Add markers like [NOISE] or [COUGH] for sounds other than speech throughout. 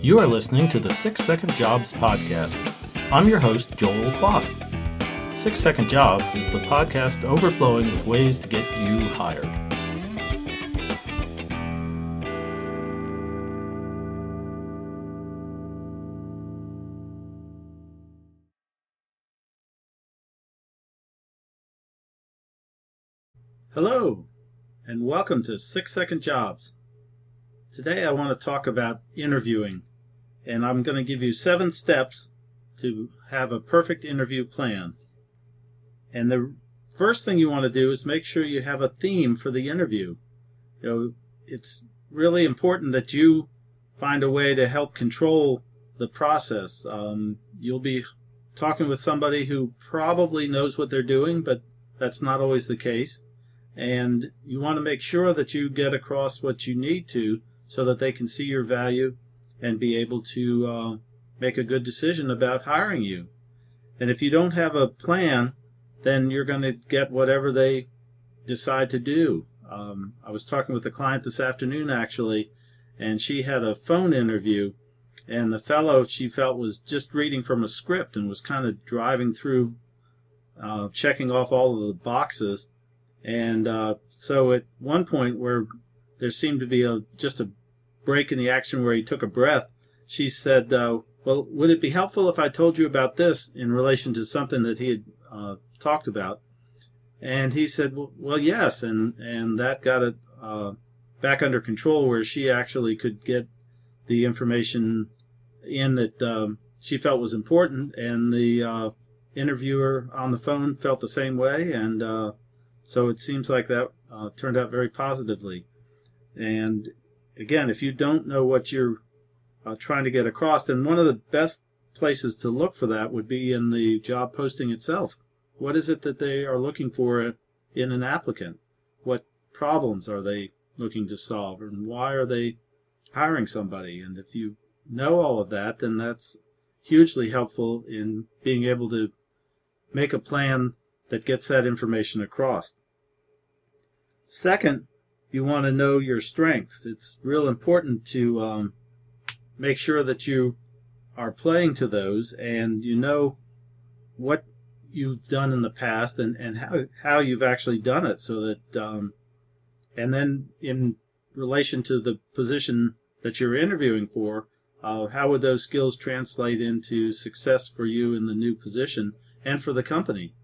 You are listening to the Six Second Jobs Podcast. I'm your host, Joel Quas. Six Second Jobs is the podcast overflowing with ways to get you hired. Hello, and welcome to Six Second Jobs. Today I want to talk about interviewing, and I'm going to give you seven steps to have a perfect interview plan. And the first thing you want to do is make sure you have a theme for the interview. You know, it's really important that you find a way to help control the process. Um, you'll be talking with somebody who probably knows what they're doing, but that's not always the case. And you want to make sure that you get across what you need to so that they can see your value and be able to uh, make a good decision about hiring you. And if you don't have a plan, then you're going to get whatever they decide to do. Um, I was talking with a client this afternoon actually, and she had a phone interview, and the fellow she felt was just reading from a script and was kind of driving through, uh, checking off all of the boxes. And uh, so at one point where there seemed to be a just a break in the action where he took a breath, she said, uh, "Well, would it be helpful if I told you about this in relation to something that he had uh, talked about?" And he said, "Well, well yes," and and that got it uh, back under control, where she actually could get the information in that um, she felt was important, and the uh, interviewer on the phone felt the same way, and uh, so it seems like that uh, turned out very positively. And again, if you don't know what you're uh, trying to get across, then one of the best places to look for that would be in the job posting itself. What is it that they are looking for in an applicant? What problems are they looking to solve, and why are they hiring somebody? And if you know all of that, then that's hugely helpful in being able to make a plan that gets that information across. Second, you want to know your strengths. It's real important to um, make sure that you are playing to those and you know what you've done in the past and, and how, how you've actually done it so that um, and then in relation to the position that you're interviewing for uh, how would those skills translate into success for you in the new position and for the company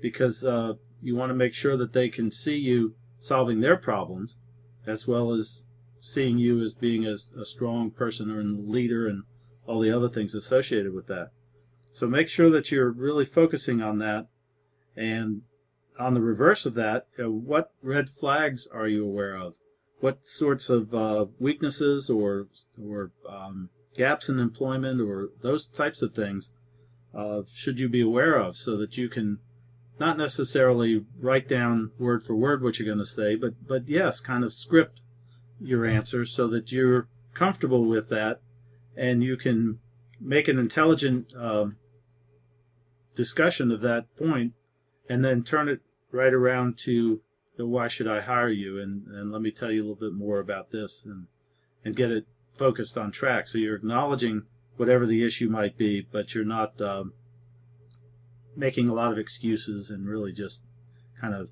because uh, you want to make sure that they can see you solving their problems, as well as seeing you as being a, a strong person or a leader and all the other things associated with that. So make sure that you're really focusing on that. And on the reverse of that, you know, what red flags are you aware of? What sorts of uh, weaknesses or or um, gaps in employment or those types of things uh, should you be aware of so that you can not necessarily write down word for word what you're going to say, but but yes, kind of script your answer so that you're comfortable with that, and you can make an intelligent um, discussion of that point, and then turn it right around to why should I hire you, and and let me tell you a little bit more about this, and and get it focused on track. So you're acknowledging whatever the issue might be, but you're not um, making a lot of excuses and really just kind of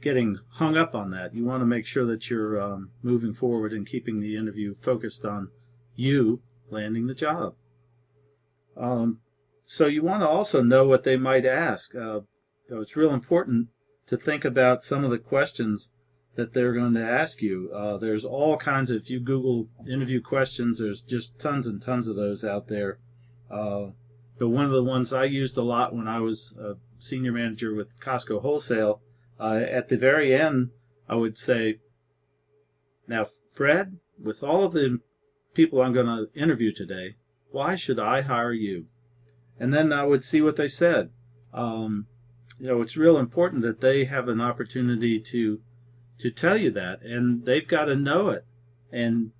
getting hung up on that. You want to make sure that you're um, moving forward and keeping the interview focused on you landing the job. Um, so you want to also know what they might ask. Uh, you know, it's real important to think about some of the questions that they're going to ask you. Uh, there's all kinds of, if you Google interview questions, there's just tons and tons of those out there. Uh, but one of the ones I used a lot when I was a senior manager with Costco Wholesale, uh, at the very end, I would say, Now, Fred, with all of the people I'm going to interview today, why should I hire you? And then I would see what they said. Um, you know, it's real important that they have an opportunity to to tell you that, and they've got to know it. And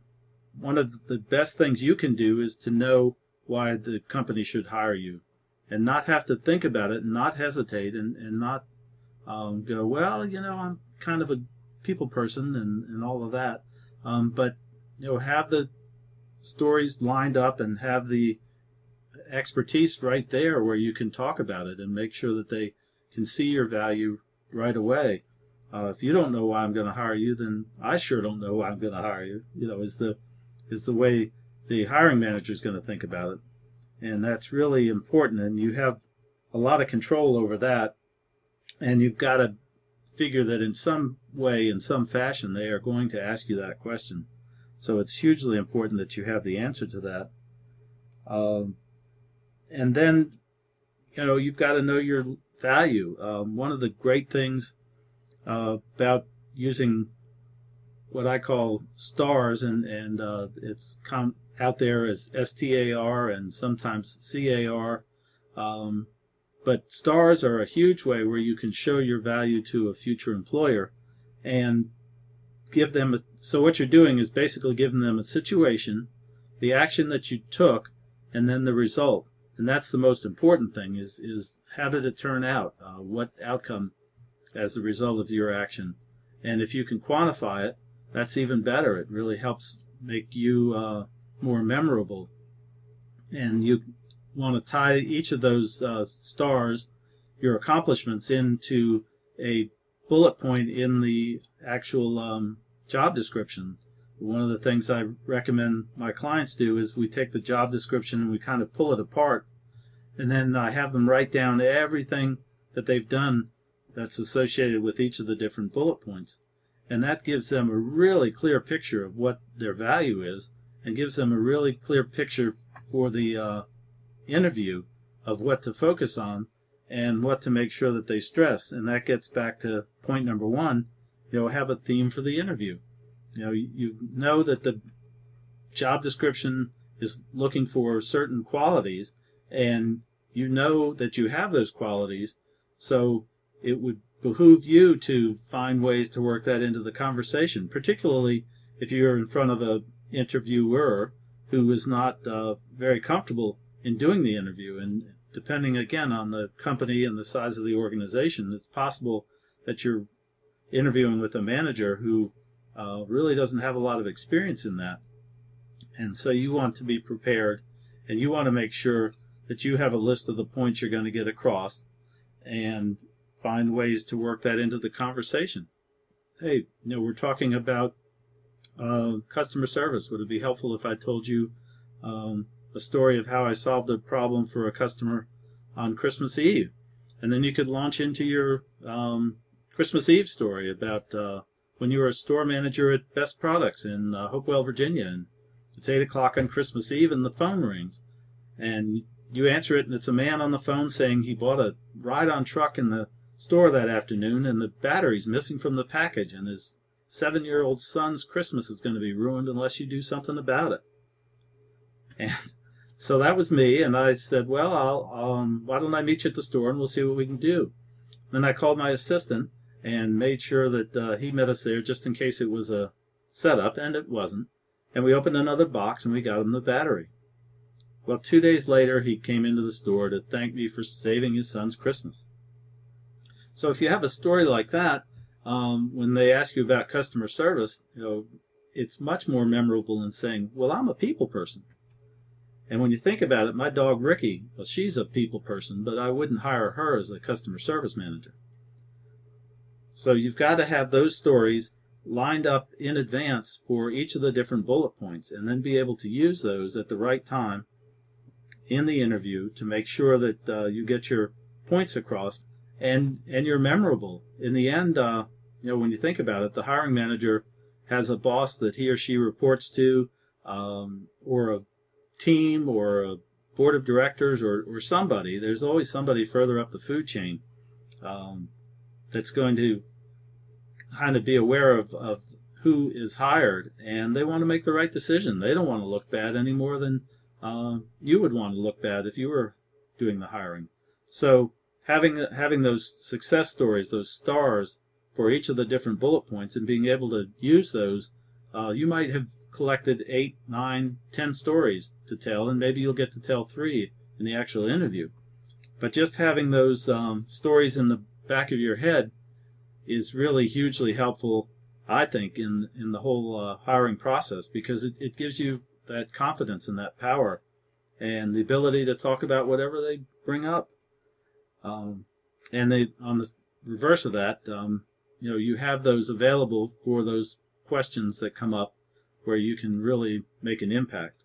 one of the best things you can do is to know why the company should hire you and not have to think about it and not hesitate and, and not um, go, well, you know, I'm kind of a people person and, and all of that. Um, but, you know, have the stories lined up and have the expertise right there where you can talk about it and make sure that they can see your value right away. Uh, if you don't know why I'm going to hire you, then I sure don't know why I'm going to hire you. You know, is the is the way the hiring manager is going to think about it, and that's really important. And you have a lot of control over that, and you've got to figure that in some way, in some fashion, they are going to ask you that question. So it's hugely important that you have the answer to that. Um, and then, you know, you've got to know your value. Um, one of the great things uh, about using what I call stars, and and uh, it's com- out there as STAR and sometimes CAR. Um, but stars are a huge way where you can show your value to a future employer, and give them. A, so what you're doing is basically giving them a situation, the action that you took, and then the result. And that's the most important thing: is is how did it turn out? Uh, what outcome as the result of your action. And if you can quantify it, that's even better. It really helps make you uh, more memorable. And you want to tie each of those uh, stars, your accomplishments, into a bullet point in the actual um, job description. One of the things I recommend my clients do is we take the job description and we kind of pull it apart, and then I have them write down everything that they've done that's associated with each of the different bullet points. And that gives them a really clear picture of what their value is and gives them a really clear picture for the uh, interview of what to focus on and what to make sure that they stress. And that gets back to point number one, you know, have a theme for the interview. You know, you know that the job description is looking for certain qualities and you know that you have those qualities. So it would behoove you to find ways to work that into the conversation, particularly if you're in front of an interviewer who is not uh, very comfortable in doing the interview. And depending again on the company and the size of the organization, it's possible that you're interviewing with a manager who uh, really doesn't have a lot of experience in that. And so you want to be prepared and you want to make sure that you have a list of the points you're going to get across and find ways to work that into the conversation. Hey, you know, we're talking about uh, customer service. Would it be helpful if I told you um, a story of how I solved a problem for a customer on Christmas Eve? And then you could launch into your um, Christmas Eve story about uh, when you were a store manager at Best Products in uh, Hopewell, Virginia, and it's eight o'clock on Christmas Eve, and the phone rings, and you answer it, and it's a man on the phone saying he bought a ride-on truck in the store that afternoon, and the battery's missing from the package, and his seven year old son's Christmas is going to be ruined unless you do something about it. And [LAUGHS] so that was me, and I said, Well, I'll, um, why don't I meet you at the store and we'll see what we can do. Then I called my assistant and made sure that uh, he met us there just in case it was a setup, and it wasn't. And we opened another box and we got him the battery. Well, two days later, he came into the store to thank me for saving his son's Christmas. So if you have a story like that, um, when they ask you about customer service, you know, it's much more memorable than saying, "Well, I'm a people person." And when you think about it, my dog Ricky, well, she's a people person, but I wouldn't hire her as a customer service manager. So you've got to have those stories lined up in advance for each of the different bullet points and then be able to use those at the right time in the interview to make sure that uh, you get your points across and and you're memorable. In the end, uh, you know, when you think about it, the hiring manager has a boss that he or she reports to, um, or a team, or a board of directors, or or somebody. There's always somebody further up the food chain um, that's going to kind of be aware of, of who is hired, and they want to make the right decision. They don't want to look bad any more than uh, you would want to look bad if you were doing the hiring. So having having those success stories, those stars for each of the different bullet points, and being able to use those, uh, you might have collected eight, nine, ten stories to tell, and maybe you'll get to tell three in the actual interview. But just having those um, stories in the back of your head is really hugely helpful, I think, in in the whole uh, hiring process because it, it gives you that confidence and that power and the ability to talk about whatever they bring up. Um, and they on the reverse of that, um, you know, you have those available for those questions that come up where you can really make an impact.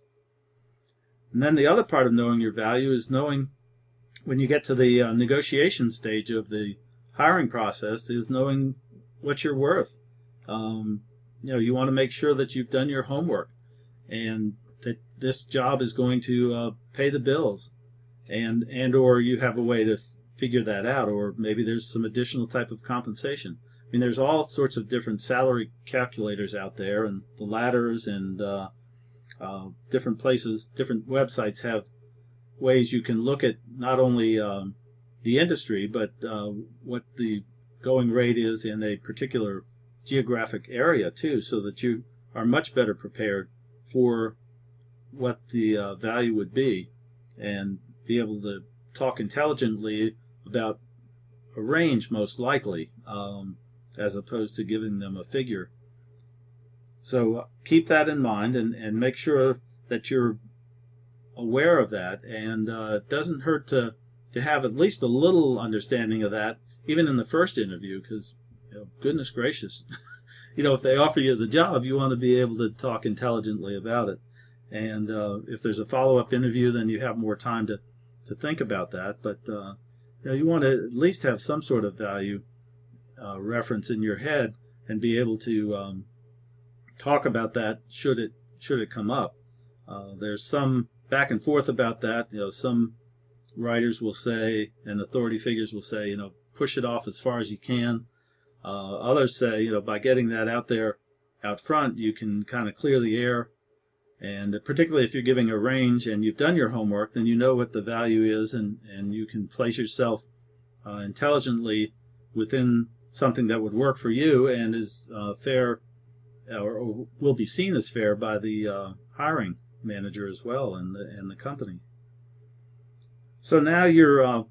And then the other part of knowing your value is knowing when you get to the uh, negotiation stage of the hiring process is knowing what you're worth. Um, you know, you want to make sure that you've done your homework and that this job is going to uh, pay the bills and and or you have a way to figure that out or maybe there's some additional type of compensation. I mean there's all sorts of different salary calculators out there and the ladders and uh, uh, different places different websites have ways you can look at not only um, the industry but uh, what the going rate is in a particular geographic area too so that you are much better prepared for what the uh, value would be. And be able to talk intelligently about a range most likely um, as opposed to giving them a figure. So uh, keep that in mind and, and make sure that you're aware of that and uh, it doesn't hurt to, to have at least a little understanding of that even in the first interview because you know, goodness gracious [LAUGHS] you know if they offer you the job you want to be able to talk intelligently about it and uh, if there's a follow-up interview, then you have more time to, to think about that. But uh, you know, you want to at least have some sort of value uh, reference in your head and be able to um, talk about that should it should it come up. Uh, there's some back and forth about that. You know, some writers will say, and authority figures will say, you know, push it off as far as you can. Uh, others say, you know, by getting that out there out front, you can kind of clear the air and particularly if you're giving a range and you've done your homework, then you know what the value is and, and you can place yourself uh, intelligently within something that would work for you and is uh, fair or, or, will be seen as fair by the uh, hiring manager as well and the, and the company. So now you're uh,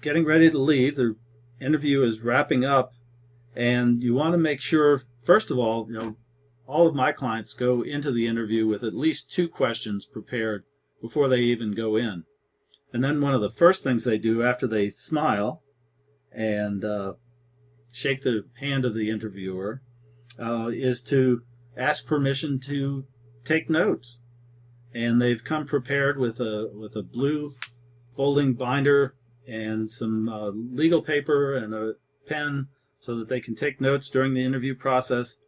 getting ready to leave. The interview is wrapping up and you want to make sure, first of all, you know, all of my clients go into the interview with at least two questions prepared before they even go in. And then one of the first things they do after they smile and uh, shake the hand of the interviewer uh, is to ask permission to take notes. And they've come prepared with a with a blue folding binder and some uh, legal paper and a pen so that they can take notes during the interview process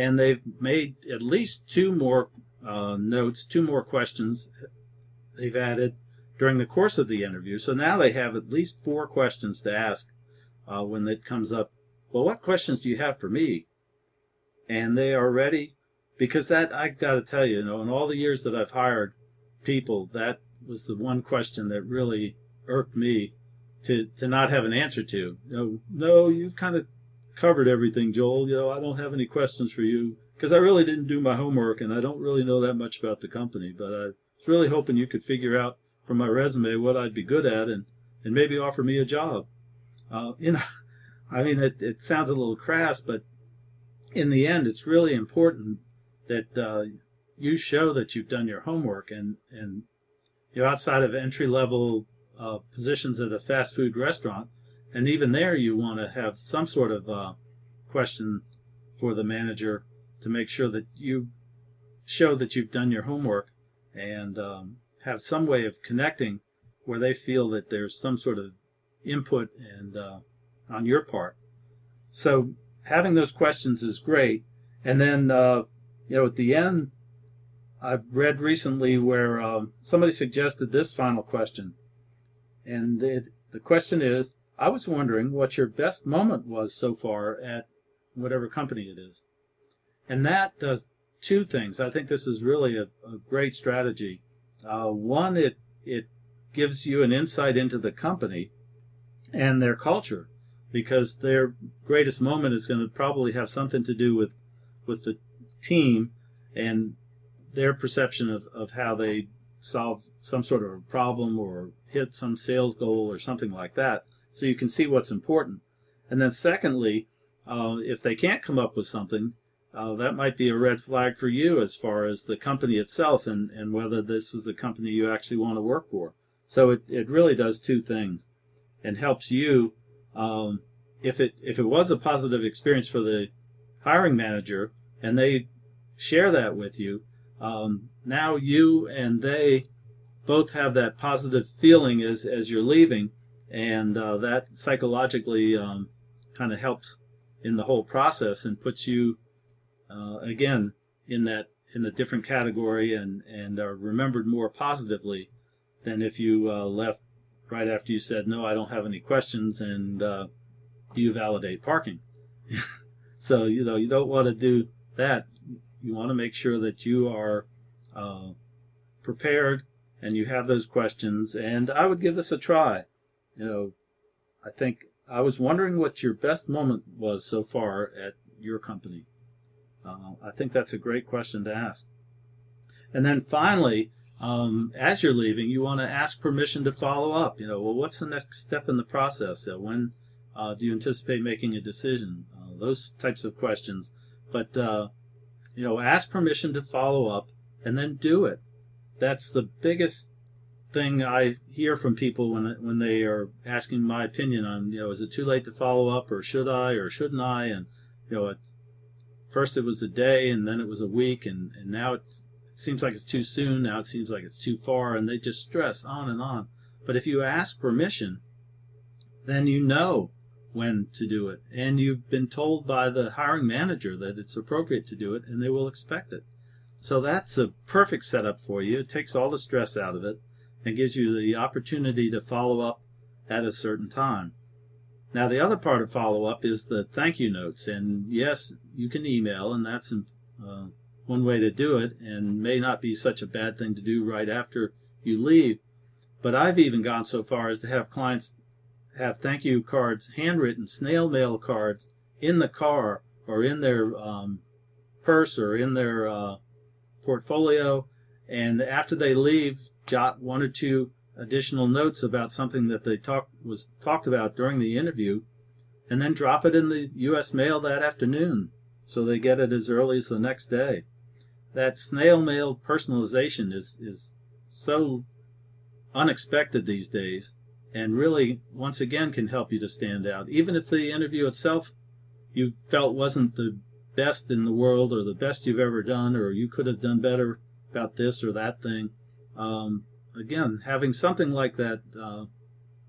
and they've made at least two more uh, notes, two more questions they've added during the course of the interview. So now they have at least four questions to ask uh, when it comes up. Well, what questions do you have for me? And they are ready because that I've got to tell you, you know, in all the years that I've hired people, that was the one question that really irked me to to not have an answer to. You know, no, you've kind of covered everything, Joel. You know, I don't have any questions for you because I really didn't do my homework and I don't really know that much about the company. But I was really hoping you could figure out from my resume what I'd be good at and, and maybe offer me a job. Uh, you know, [LAUGHS] I mean, it, it sounds a little crass, but in the end, it's really important that uh, you show that you've done your homework and, and you're outside of entry level uh, positions at a fast food restaurant and even there, you want to have some sort of uh, question for the manager to make sure that you show that you've done your homework and um, have some way of connecting where they feel that there's some sort of input and uh, on your part. So having those questions is great. And then, uh, you know, at the end, I've read recently where um, somebody suggested this final question. And it, the question is I was wondering what your best moment was so far at whatever company it is. And that does two things. I think this is really a, a great strategy. Uh, one, it it gives you an insight into the company and their culture, because their greatest moment is going to probably have something to do with with the team and their perception of, of how they solve some sort of a problem or hit some sales goal or something like that so you can see what's important. And then secondly, uh, if they can't come up with something, uh, that might be a red flag for you as far as the company itself and, and whether this is a company you actually want to work for. So it, it really does two things and helps you. Um, if it if it was a positive experience for the hiring manager and they share that with you, um, now you and they both have that positive feeling as as you're leaving, and uh, that psychologically um, kind of helps in the whole process and puts you uh, again in that in a different category and and are remembered more positively than if you uh, left right after you said no I don't have any questions and uh, you validate parking. [LAUGHS] So you know you don't want to do that. You want to make sure that you are uh, prepared and you have those questions. And I would give this a try you know I think I was wondering what your best moment was so far at your company uh, I think that's a great question to ask. And then finally, um, as you're leaving, you want to ask permission to follow up. You know, well, what's the next step in the process? Uh, when uh, do you anticipate making a decision? Uh, those types of questions. But, uh, you know, ask permission to follow up and then do it. That's the biggest thing I hear from people when when they are asking my opinion on, you know, is it too late to follow up or should I or shouldn't I? And, you know, first it was a day and then it was a week and, and now it seems like it's too soon. Now it seems like it's too far and they just stress on and on. But if you ask permission then you know when to do it. And you've been told by the hiring manager that it's appropriate to do it and they will expect it. So that's a perfect setup for you. It takes all the stress out of it and gives you the opportunity to follow up at a certain time now, the other part of follow up is the thank you notes. And yes, you can email, and that's uh, one way to do it, and may not be such a bad thing to do right after you leave. But I've even gone so far as to have clients have thank you cards, handwritten snail mail cards, in the car or in their um, purse or in their uh, portfolio. And after they leave, jot one or two additional notes about something that they talked was talked about during the interview, and then drop it in the U.S. mail that afternoon, so they get it as early as the next day. That snail mail personalization is is so unexpected these days, and really once again can help you to stand out, even if the interview itself you felt wasn't the best in the world or the best you've ever done, or you could have done better about this or that thing. Um, again, having something like that uh,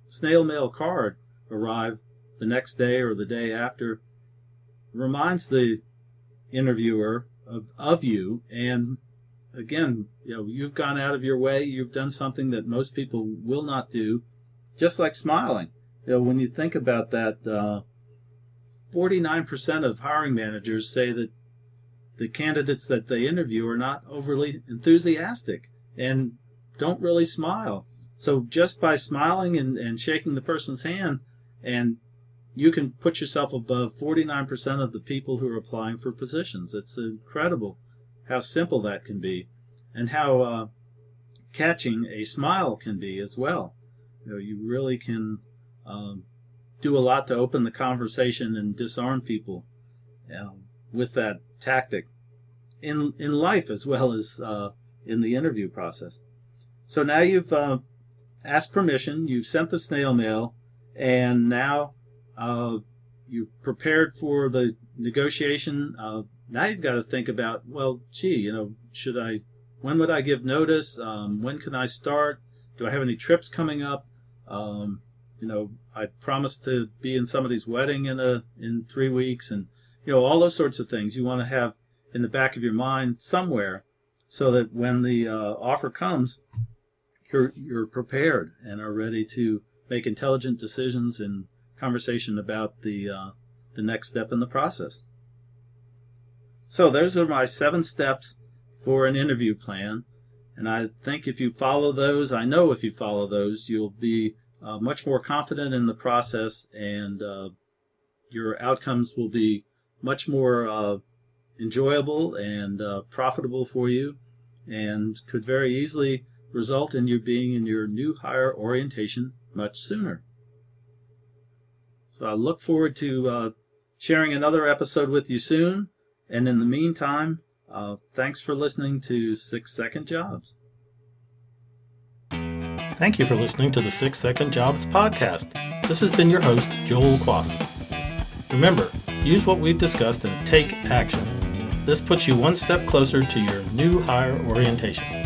snail mail card arrive the next day or the day after reminds the interviewer of, of you. And again you know you've gone out of your way. You've done something that most people will not do. Just like smiling. You know when you think about that uh, 49% of hiring managers say that the candidates that they interview are not overly enthusiastic. And don't really smile. So just by smiling and, and shaking the person's hand, and you can put yourself above 49% of the people who are applying for positions. It's incredible how simple that can be and how uh, catching a smile can be as well. You know, you really can um, do a lot to open the conversation and disarm people um, with that tactic in in life as well as uh, in the interview process. So now you've uh, asked permission, you've sent the snail mail, and now uh, you've prepared for the negotiation. Uh, now you've got to think about, well, gee, you know, should I, when would I give notice? Um, when can I start? Do I have any trips coming up? Um, you know, I promised to be in somebody's wedding in a in three weeks, and you know, all those sorts of things you want to have in the back of your mind somewhere, so that when the uh, offer comes, you're you're prepared and are ready to make intelligent decisions in conversation about the uh, the next step in the process. So those are my seven steps for an interview plan, and I think if you follow those, I know if you follow those, you'll be uh, much more confident in the process, and uh, your outcomes will be much more uh, enjoyable and uh, profitable for you, and could very easily result in you being in your new hire orientation much sooner. So I look forward to uh, sharing another episode with you soon. And in the meantime, uh, thanks for listening to Six Second Jobs. Thank you for listening to the Six Second Jobs podcast. This has been your host, Joel Quas. Remember, use what we've discussed and take action. This puts you one step closer to your new hire orientation.